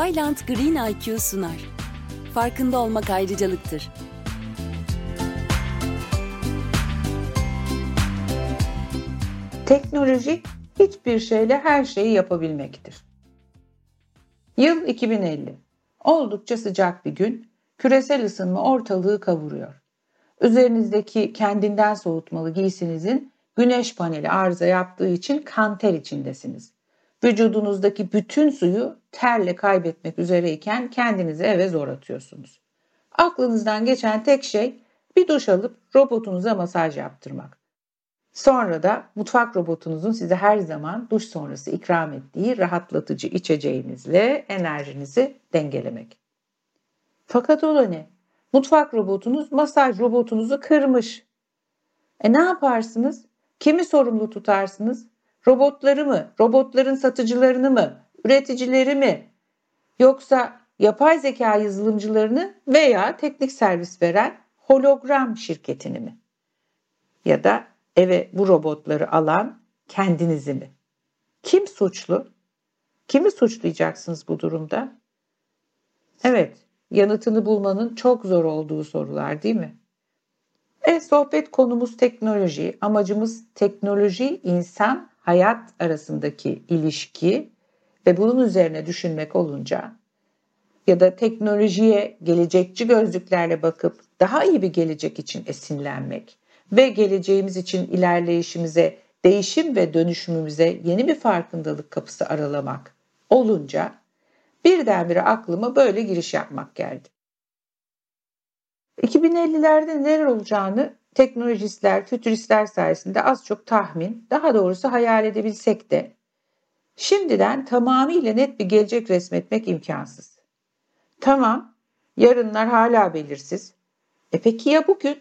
Vylant Green IQ sunar. Farkında olmak ayrıcalıktır. Teknoloji hiçbir şeyle her şeyi yapabilmektir. Yıl 2050. Oldukça sıcak bir gün. Küresel ısınma ortalığı kavuruyor. Üzerinizdeki kendinden soğutmalı giysinizin güneş paneli arıza yaptığı için kanter içindesiniz. Vücudunuzdaki bütün suyu terle kaybetmek üzereyken kendinizi eve zor atıyorsunuz. Aklınızdan geçen tek şey bir duş alıp robotunuza masaj yaptırmak. Sonra da mutfak robotunuzun size her zaman duş sonrası ikram ettiği rahatlatıcı içeceğinizle enerjinizi dengelemek. Fakat o da ne? Mutfak robotunuz masaj robotunuzu kırmış. E ne yaparsınız? Kimi sorumlu tutarsınız? Robotları mı? Robotların satıcılarını mı? Üreticileri mi? Yoksa yapay zeka yazılımcılarını veya teknik servis veren hologram şirketini mi? Ya da eve bu robotları alan kendinizi mi? Kim suçlu? Kimi suçlayacaksınız bu durumda? Evet, yanıtını bulmanın çok zor olduğu sorular değil mi? E, sohbet konumuz teknoloji. Amacımız teknoloji, insan, hayat arasındaki ilişki ve bunun üzerine düşünmek olunca ya da teknolojiye gelecekçi gözlüklerle bakıp daha iyi bir gelecek için esinlenmek ve geleceğimiz için ilerleyişimize, değişim ve dönüşümümüze yeni bir farkındalık kapısı aralamak olunca birdenbire aklıma böyle giriş yapmak geldi. 2050'lerde neler olacağını teknolojistler, fütüristler sayesinde az çok tahmin, daha doğrusu hayal edebilsek de şimdiden tamamıyla net bir gelecek resmetmek imkansız. Tamam, yarınlar hala belirsiz. E peki ya bugün?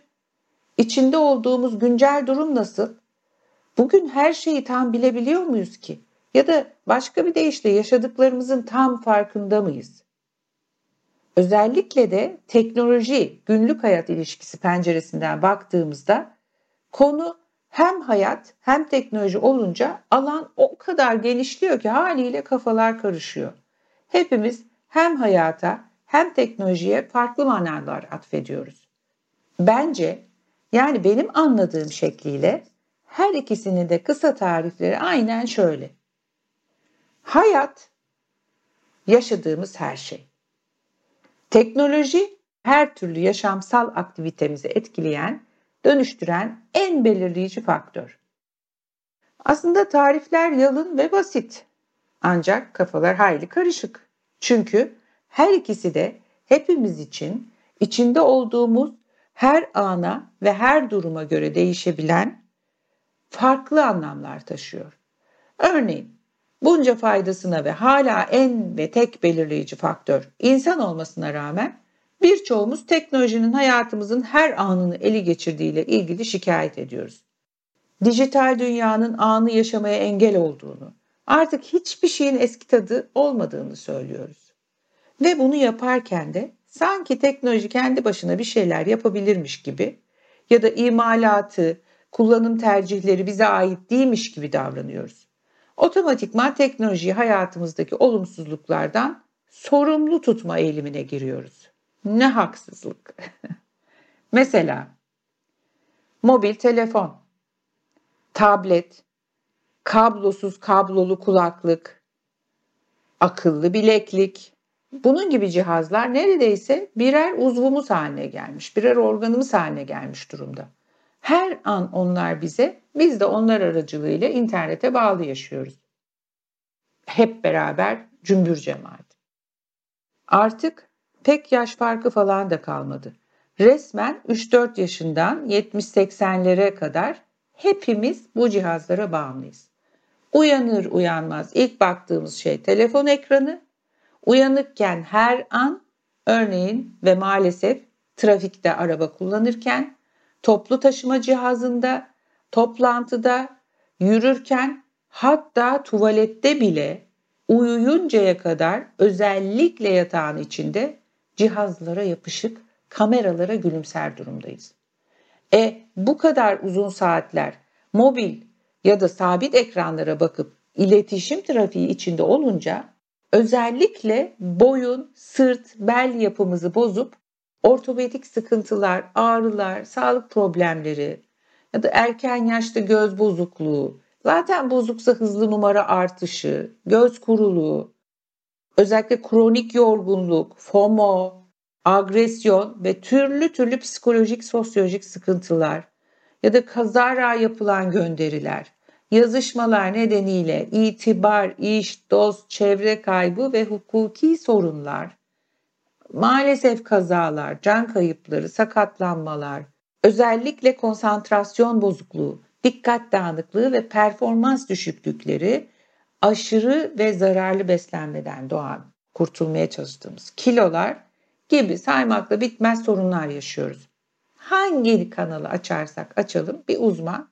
İçinde olduğumuz güncel durum nasıl? Bugün her şeyi tam bilebiliyor muyuz ki? Ya da başka bir deyişle yaşadıklarımızın tam farkında mıyız? Özellikle de teknoloji günlük hayat ilişkisi penceresinden baktığımızda konu hem hayat hem teknoloji olunca alan o kadar genişliyor ki haliyle kafalar karışıyor. Hepimiz hem hayata hem teknolojiye farklı manalar atfediyoruz. Bence yani benim anladığım şekliyle her ikisinin de kısa tarifleri aynen şöyle. Hayat yaşadığımız her şey. Teknoloji her türlü yaşamsal aktivitemizi etkileyen, dönüştüren en belirleyici faktör. Aslında tarifler yalın ve basit. Ancak kafalar hayli karışık. Çünkü her ikisi de hepimiz için içinde olduğumuz her ana ve her duruma göre değişebilen farklı anlamlar taşıyor. Örneğin bunca faydasına ve hala en ve tek belirleyici faktör insan olmasına rağmen birçoğumuz teknolojinin hayatımızın her anını eli geçirdiğiyle ilgili şikayet ediyoruz. Dijital dünyanın anı yaşamaya engel olduğunu, artık hiçbir şeyin eski tadı olmadığını söylüyoruz. Ve bunu yaparken de sanki teknoloji kendi başına bir şeyler yapabilirmiş gibi ya da imalatı, kullanım tercihleri bize ait değilmiş gibi davranıyoruz. Otomatikman teknolojiyi hayatımızdaki olumsuzluklardan sorumlu tutma eğilimine giriyoruz. Ne haksızlık. Mesela mobil telefon, tablet, kablosuz kablolu kulaklık, akıllı bileklik, bunun gibi cihazlar neredeyse birer uzvumuz haline gelmiş, birer organımız haline gelmiş durumda. Her an onlar bize, biz de onlar aracılığıyla internete bağlı yaşıyoruz. Hep beraber cümbür cemaat. Artık pek yaş farkı falan da kalmadı. Resmen 3-4 yaşından 70-80'lere kadar hepimiz bu cihazlara bağımlıyız. Uyanır uyanmaz ilk baktığımız şey telefon ekranı. Uyanıkken her an örneğin ve maalesef trafikte araba kullanırken toplu taşıma cihazında, toplantıda, yürürken hatta tuvalette bile uyuyuncaya kadar özellikle yatağın içinde cihazlara yapışık kameralara gülümser durumdayız. E bu kadar uzun saatler mobil ya da sabit ekranlara bakıp iletişim trafiği içinde olunca özellikle boyun, sırt, bel yapımızı bozup ortopedik sıkıntılar, ağrılar, sağlık problemleri ya da erken yaşta göz bozukluğu, zaten bozuksa hızlı numara artışı, göz kuruluğu, özellikle kronik yorgunluk, FOMO, agresyon ve türlü türlü psikolojik, sosyolojik sıkıntılar ya da kazara yapılan gönderiler, yazışmalar nedeniyle itibar, iş, dost, çevre kaybı ve hukuki sorunlar, maalesef kazalar, can kayıpları, sakatlanmalar, özellikle konsantrasyon bozukluğu, dikkat dağınıklığı ve performans düşüklükleri aşırı ve zararlı beslenmeden doğan kurtulmaya çalıştığımız kilolar gibi saymakla bitmez sorunlar yaşıyoruz. Hangi kanalı açarsak açalım bir uzman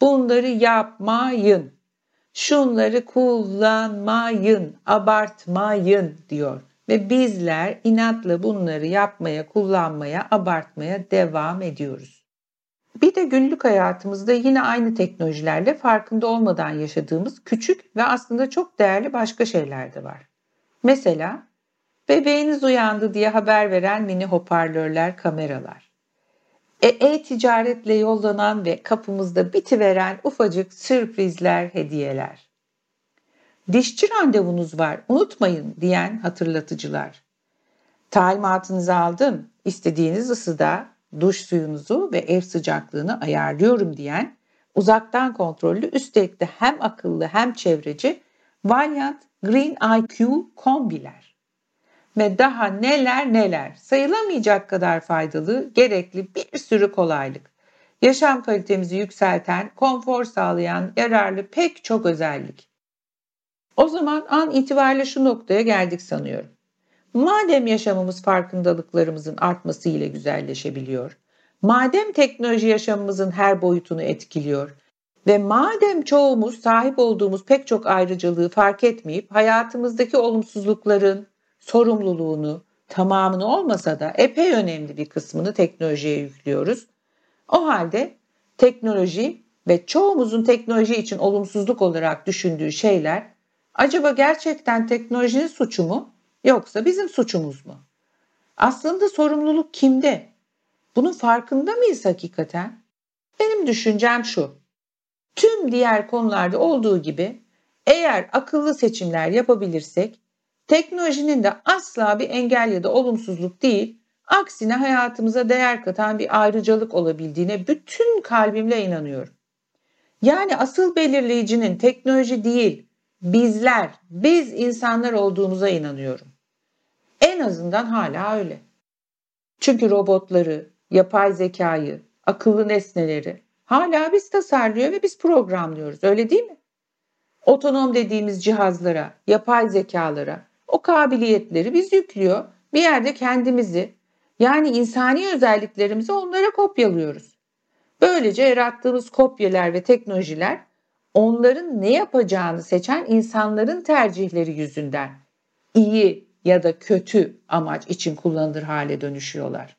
bunları yapmayın. Şunları kullanmayın, abartmayın diyor. Ve bizler inatla bunları yapmaya, kullanmaya, abartmaya devam ediyoruz. Bir de günlük hayatımızda yine aynı teknolojilerle farkında olmadan yaşadığımız küçük ve aslında çok değerli başka şeyler de var. Mesela bebeğiniz uyandı diye haber veren mini hoparlörler, kameralar. E-ticaretle yollanan ve kapımızda bitiveren ufacık sürprizler, hediyeler. Dişçi randevunuz var, unutmayın diyen hatırlatıcılar. Talimatınızı aldım, istediğiniz ısıda duş suyunuzu ve ev sıcaklığını ayarlıyorum diyen uzaktan kontrollü üstelik de hem akıllı hem çevreci Valiant Green IQ kombiler. Ve daha neler neler sayılamayacak kadar faydalı, gerekli bir sürü kolaylık. Yaşam kalitemizi yükselten, konfor sağlayan, yararlı pek çok özellik. O zaman an itibariyle şu noktaya geldik sanıyorum. Madem yaşamımız farkındalıklarımızın artması ile güzelleşebiliyor, madem teknoloji yaşamımızın her boyutunu etkiliyor ve madem çoğumuz sahip olduğumuz pek çok ayrıcalığı fark etmeyip hayatımızdaki olumsuzlukların sorumluluğunu tamamını olmasa da epey önemli bir kısmını teknolojiye yüklüyoruz. O halde teknoloji ve çoğumuzun teknoloji için olumsuzluk olarak düşündüğü şeyler acaba gerçekten teknolojinin suçu mu yoksa bizim suçumuz mu? Aslında sorumluluk kimde? Bunun farkında mıyız hakikaten? Benim düşüncem şu. Tüm diğer konularda olduğu gibi eğer akıllı seçimler yapabilirsek teknolojinin de asla bir engel ya da olumsuzluk değil, aksine hayatımıza değer katan bir ayrıcalık olabildiğine bütün kalbimle inanıyorum. Yani asıl belirleyicinin teknoloji değil, bizler, biz insanlar olduğumuza inanıyorum. En azından hala öyle. Çünkü robotları, yapay zekayı, akıllı nesneleri hala biz tasarlıyor ve biz programlıyoruz. Öyle değil mi? Otonom dediğimiz cihazlara, yapay zekalara o kabiliyetleri biz yüklüyor. Bir yerde kendimizi yani insani özelliklerimizi onlara kopyalıyoruz. Böylece yarattığımız kopyalar ve teknolojiler onların ne yapacağını seçen insanların tercihleri yüzünden iyi ya da kötü amaç için kullanılır hale dönüşüyorlar.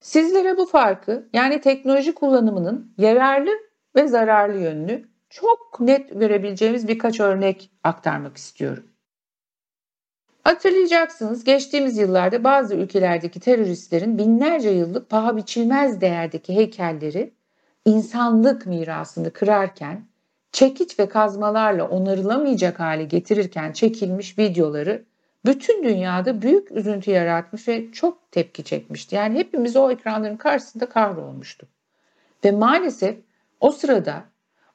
Sizlere bu farkı yani teknoloji kullanımının yararlı ve zararlı yönünü çok net görebileceğimiz birkaç örnek aktarmak istiyorum. Hatırlayacaksınız geçtiğimiz yıllarda bazı ülkelerdeki teröristlerin binlerce yıllık paha biçilmez değerdeki heykelleri insanlık mirasını kırarken çekiç ve kazmalarla onarılamayacak hale getirirken çekilmiş videoları bütün dünyada büyük üzüntü yaratmış ve çok tepki çekmişti. Yani hepimiz o ekranların karşısında kahrolmuştuk. Ve maalesef o sırada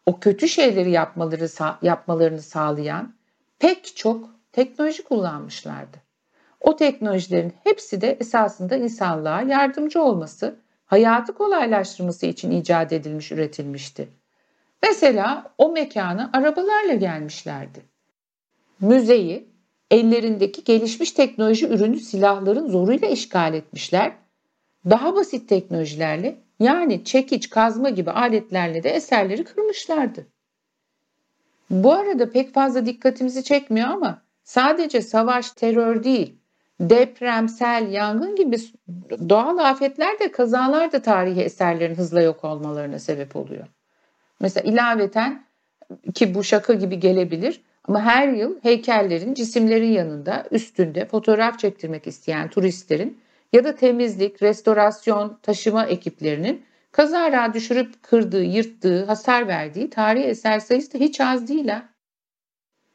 o kötü şeyleri yapmaları yapmalarını sağlayan pek çok teknoloji kullanmışlardı. O teknolojilerin hepsi de esasında insanlığa yardımcı olması, hayatı kolaylaştırması için icat edilmiş, üretilmişti. Mesela o mekana arabalarla gelmişlerdi. Müzeyi ellerindeki gelişmiş teknoloji ürünü silahların zoruyla işgal etmişler. Daha basit teknolojilerle yani çekiç, kazma gibi aletlerle de eserleri kırmışlardı. Bu arada pek fazla dikkatimizi çekmiyor ama sadece savaş, terör değil, deprem, sel, yangın gibi doğal afetler de kazalar da tarihi eserlerin hızla yok olmalarına sebep oluyor. Mesela ilaveten ki bu şaka gibi gelebilir Ama her yıl heykellerin, cisimlerin yanında üstünde fotoğraf çektirmek isteyen turistlerin ya da temizlik, restorasyon, taşıma ekiplerinin kazara düşürüp kırdığı, yırttığı, hasar verdiği tarihi eser sayısı da hiç az değil ha.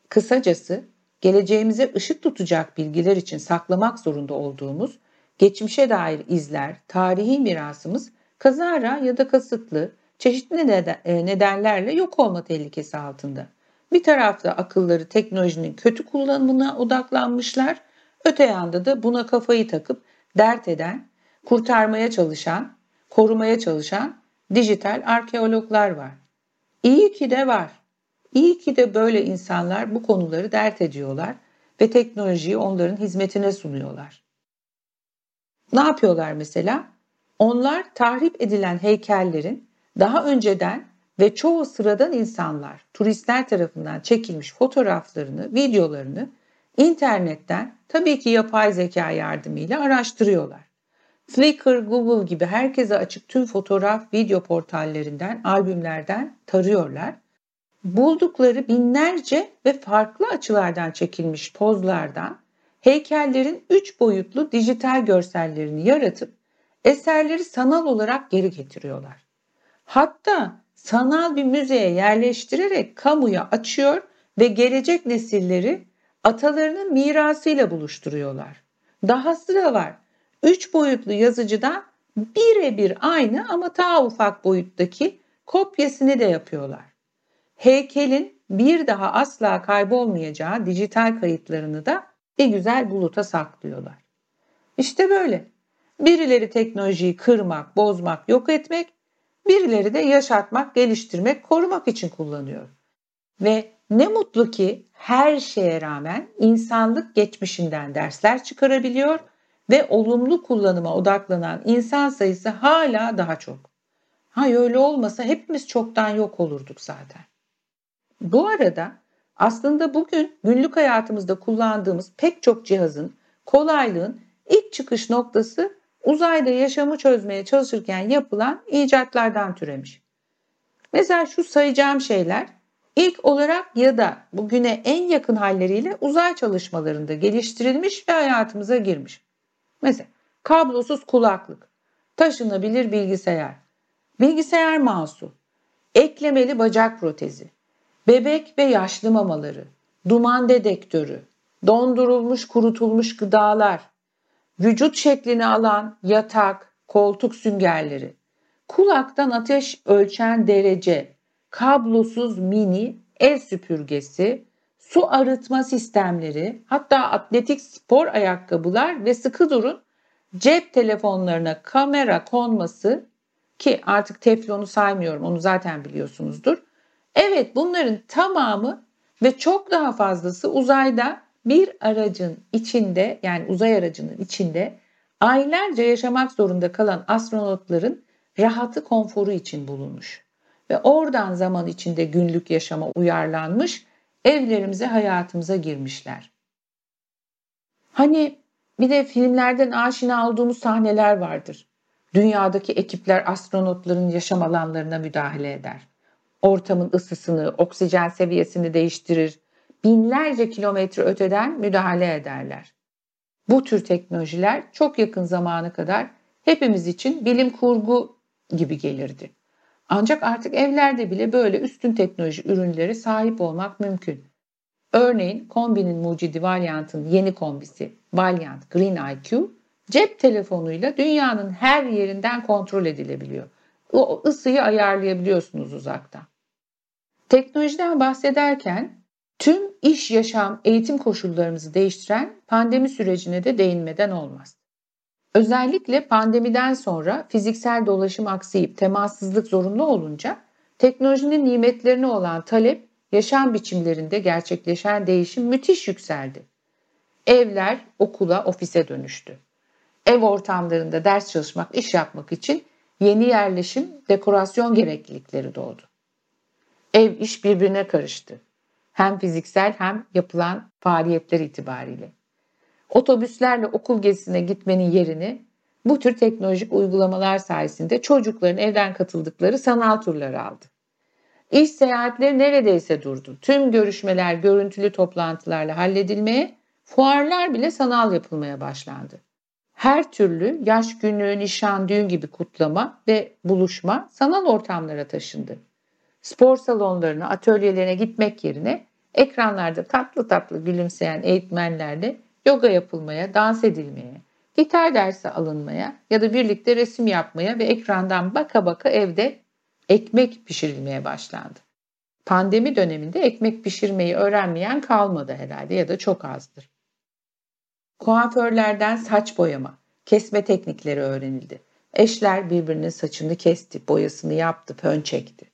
Kısacası geleceğimize ışık tutacak bilgiler için saklamak zorunda olduğumuz geçmişe dair izler, tarihi mirasımız kazara ya da kasıtlı çeşitli e, nedenlerle yok olma tehlikesi altında. Bir tarafta akılları teknolojinin kötü kullanımına odaklanmışlar, öte yanda da buna kafayı takıp dert eden, kurtarmaya çalışan, korumaya çalışan dijital arkeologlar var. İyi ki de var. İyi ki de böyle insanlar bu konuları dert ediyorlar ve teknolojiyi onların hizmetine sunuyorlar. Ne yapıyorlar mesela? Onlar tahrip edilen heykellerin daha önceden ve çoğu sıradan insanlar turistler tarafından çekilmiş fotoğraflarını, videolarını internetten tabii ki yapay zeka yardımıyla araştırıyorlar. Flickr, Google gibi herkese açık tüm fotoğraf, video portallerinden, albümlerden tarıyorlar. Buldukları binlerce ve farklı açılardan çekilmiş pozlardan heykellerin üç boyutlu dijital görsellerini yaratıp eserleri sanal olarak geri getiriyorlar. Hatta sanal bir müzeye yerleştirerek kamuya açıyor ve gelecek nesilleri atalarının mirasıyla buluşturuyorlar. Dahası da var. Üç boyutlu yazıcıdan birebir aynı ama daha ufak boyuttaki kopyasını da yapıyorlar. Heykelin bir daha asla kaybolmayacağı dijital kayıtlarını da bir güzel buluta saklıyorlar. İşte böyle. Birileri teknolojiyi kırmak, bozmak, yok etmek, birileri de yaşatmak, geliştirmek, korumak için kullanıyor. Ve ne mutlu ki her şeye rağmen insanlık geçmişinden dersler çıkarabiliyor ve olumlu kullanıma odaklanan insan sayısı hala daha çok. Ha öyle olmasa hepimiz çoktan yok olurduk zaten. Bu arada aslında bugün günlük hayatımızda kullandığımız pek çok cihazın, kolaylığın ilk çıkış noktası uzayda yaşamı çözmeye çalışırken yapılan icatlardan türemiş. Mesela şu sayacağım şeyler ilk olarak ya da bugüne en yakın halleriyle uzay çalışmalarında geliştirilmiş ve hayatımıza girmiş. Mesela kablosuz kulaklık, taşınabilir bilgisayar, bilgisayar mouse'u, eklemeli bacak protezi, bebek ve yaşlı mamaları, duman dedektörü, dondurulmuş kurutulmuş gıdalar, vücut şeklini alan yatak, koltuk süngerleri, kulaktan ateş ölçen derece, kablosuz mini el süpürgesi, su arıtma sistemleri, hatta atletik spor ayakkabılar ve sıkı durun cep telefonlarına kamera konması ki artık teflonu saymıyorum onu zaten biliyorsunuzdur. Evet bunların tamamı ve çok daha fazlası uzayda bir aracın içinde yani uzay aracının içinde aylarca yaşamak zorunda kalan astronotların rahatı konforu için bulunmuş. Ve oradan zaman içinde günlük yaşama uyarlanmış, evlerimize hayatımıza girmişler. Hani bir de filmlerden aşina olduğumuz sahneler vardır. Dünyadaki ekipler astronotların yaşam alanlarına müdahale eder. Ortamın ısısını, oksijen seviyesini değiştirir, binlerce kilometre öteden müdahale ederler. Bu tür teknolojiler çok yakın zamana kadar hepimiz için bilim kurgu gibi gelirdi. Ancak artık evlerde bile böyle üstün teknoloji ürünleri sahip olmak mümkün. Örneğin kombinin mucidi Valiant'ın yeni kombisi Valiant Green IQ cep telefonuyla dünyanın her yerinden kontrol edilebiliyor. O ısıyı ayarlayabiliyorsunuz uzaktan. Teknolojiden bahsederken Tüm iş, yaşam, eğitim koşullarımızı değiştiren pandemi sürecine de değinmeden olmaz. Özellikle pandemiden sonra fiziksel dolaşım aksayıp temassızlık zorunlu olunca teknolojinin nimetlerine olan talep yaşam biçimlerinde gerçekleşen değişim müthiş yükseldi. Evler okula, ofise dönüştü. Ev ortamlarında ders çalışmak, iş yapmak için yeni yerleşim, dekorasyon gereklilikleri doğdu. Ev iş birbirine karıştı hem fiziksel hem yapılan faaliyetler itibariyle. Otobüslerle okul gezisine gitmenin yerini bu tür teknolojik uygulamalar sayesinde çocukların evden katıldıkları sanal turları aldı. İş seyahatleri neredeyse durdu. Tüm görüşmeler görüntülü toplantılarla halledilmeye, fuarlar bile sanal yapılmaya başlandı. Her türlü yaş günü, nişan, düğün gibi kutlama ve buluşma sanal ortamlara taşındı. Spor salonlarına, atölyelerine gitmek yerine ekranlarda tatlı tatlı gülümseyen eğitmenlerle yoga yapılmaya, dans edilmeye, gitar dersi alınmaya ya da birlikte resim yapmaya ve ekrandan baka baka evde ekmek pişirilmeye başlandı. Pandemi döneminde ekmek pişirmeyi öğrenmeyen kalmadı herhalde ya da çok azdır. Kuaförlerden saç boyama, kesme teknikleri öğrenildi. Eşler birbirinin saçını kesti, boyasını yaptı, fön çekti.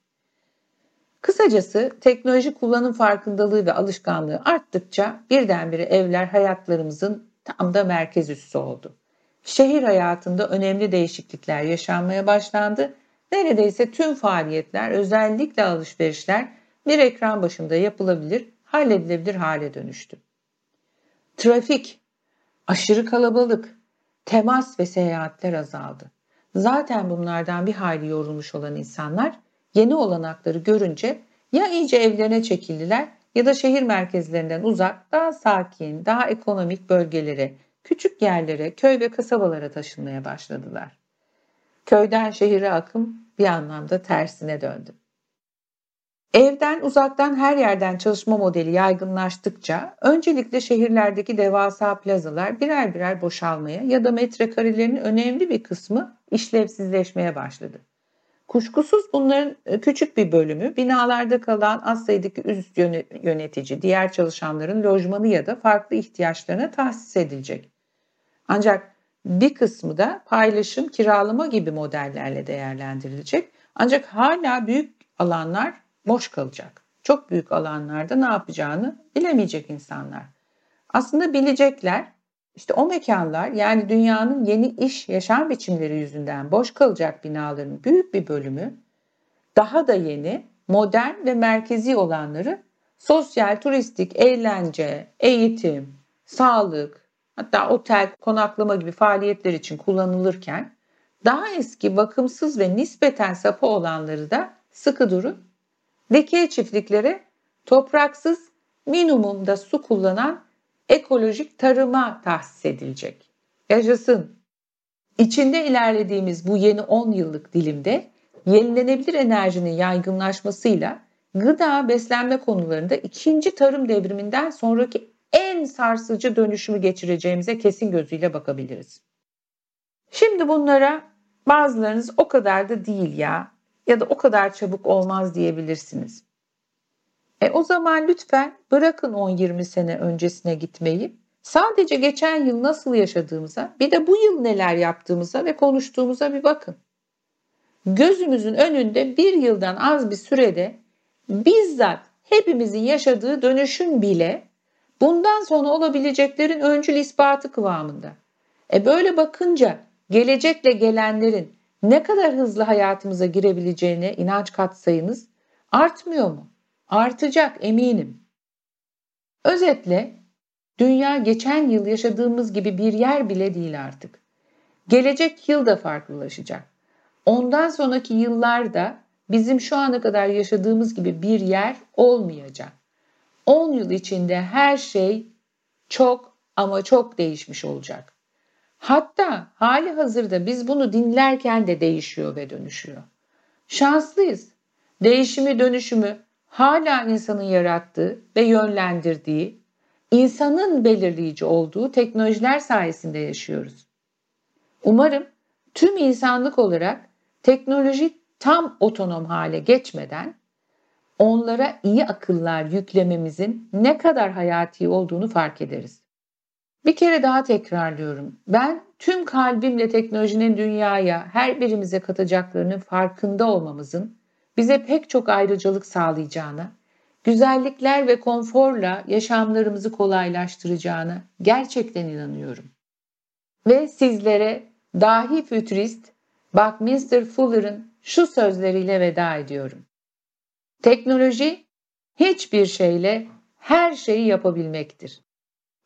Kısacası teknoloji kullanım farkındalığı ve alışkanlığı arttıkça birdenbire evler hayatlarımızın tam da merkez üssü oldu. Şehir hayatında önemli değişiklikler yaşanmaya başlandı. Neredeyse tüm faaliyetler, özellikle alışverişler bir ekran başında yapılabilir, halledilebilir hale dönüştü. Trafik, aşırı kalabalık, temas ve seyahatler azaldı. Zaten bunlardan bir hayli yorulmuş olan insanlar yeni olanakları görünce ya iyice evlerine çekildiler ya da şehir merkezlerinden uzak, daha sakin, daha ekonomik bölgelere, küçük yerlere, köy ve kasabalara taşınmaya başladılar. Köyden şehire akım bir anlamda tersine döndü. Evden uzaktan her yerden çalışma modeli yaygınlaştıkça öncelikle şehirlerdeki devasa plazalar birer birer boşalmaya ya da metrekarelerinin önemli bir kısmı işlevsizleşmeye başladı. Kuşkusuz bunların e, küçük bir bölümü binalarda kalan az sayıdaki üst yönetici, diğer çalışanların lojmanı ya da farklı ihtiyaçlarına tahsis edilecek. Ancak bir kısmı da paylaşım, kiralama gibi modellerle değerlendirilecek. Ancak hala büyük alanlar boş kalacak. Çok büyük alanlarda ne yapacağını bilemeyecek insanlar. Aslında bilecekler. İşte o mekanlar yani dünyanın yeni iş yaşam biçimleri yüzünden boş kalacak binaların büyük bir bölümü daha da yeni, modern ve merkezi olanları sosyal, turistik, eğlence, eğitim, sağlık, hatta otel, konaklama gibi faaliyetler için kullanılırken daha eski, bakımsız ve nispeten sapı olanları da sıkı durun dikey çiftliklere topraksız minimumda su kullanan ekolojik tarıma tahsis edilecek. Yaşasın. İçinde ilerlediğimiz bu yeni 10 yıllık dilimde yenilenebilir enerjinin yaygınlaşmasıyla gıda beslenme konularında ikinci tarım devriminden sonraki en sarsıcı dönüşümü geçireceğimize kesin gözüyle bakabiliriz. Şimdi bunlara bazılarınız o kadar da değil ya ya da o kadar çabuk olmaz diyebilirsiniz. E o zaman lütfen bırakın 10-20 sene öncesine gitmeyi. Sadece geçen yıl nasıl yaşadığımıza, bir de bu yıl neler yaptığımıza ve konuştuğumuza bir bakın. Gözümüzün önünde bir yıldan az bir sürede bizzat hepimizin yaşadığı dönüşüm bile bundan sonra olabileceklerin öncül ispatı kıvamında. E böyle bakınca gelecekle gelenlerin ne kadar hızlı hayatımıza girebileceğine inanç katsayınız artmıyor mu? Artacak eminim. Özetle dünya geçen yıl yaşadığımız gibi bir yer bile değil artık. Gelecek yıl da farklılaşacak. Ondan sonraki yıllarda bizim şu ana kadar yaşadığımız gibi bir yer olmayacak. 10 yıl içinde her şey çok ama çok değişmiş olacak. Hatta hali hazırda biz bunu dinlerken de değişiyor ve dönüşüyor. Şanslıyız. Değişimi dönüşümü hala insanın yarattığı ve yönlendirdiği, insanın belirleyici olduğu teknolojiler sayesinde yaşıyoruz. Umarım tüm insanlık olarak teknoloji tam otonom hale geçmeden onlara iyi akıllar yüklememizin ne kadar hayati olduğunu fark ederiz. Bir kere daha tekrarlıyorum. Ben tüm kalbimle teknolojinin dünyaya, her birimize katacaklarının farkında olmamızın bize pek çok ayrıcalık sağlayacağına, güzellikler ve konforla yaşamlarımızı kolaylaştıracağına gerçekten inanıyorum. Ve sizlere dahi fütürist Buckminster Fuller'ın şu sözleriyle veda ediyorum. Teknoloji hiçbir şeyle her şeyi yapabilmektir.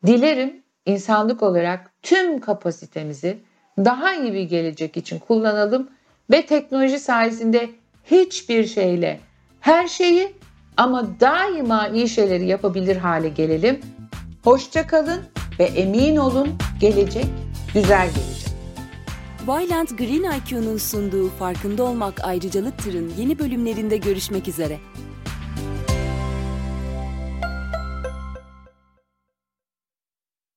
Dilerim insanlık olarak tüm kapasitemizi daha iyi bir gelecek için kullanalım ve teknoloji sayesinde hiçbir şeyle Her şeyi ama daima iyi şeyleri yapabilir hale gelelim. Hoşça kalın ve emin olun gelecek güzel gelecek. Vyland Green IQ'nun sunduğu Farkında Olmak Ayrıcalıktır'ın yeni bölümlerinde görüşmek üzere.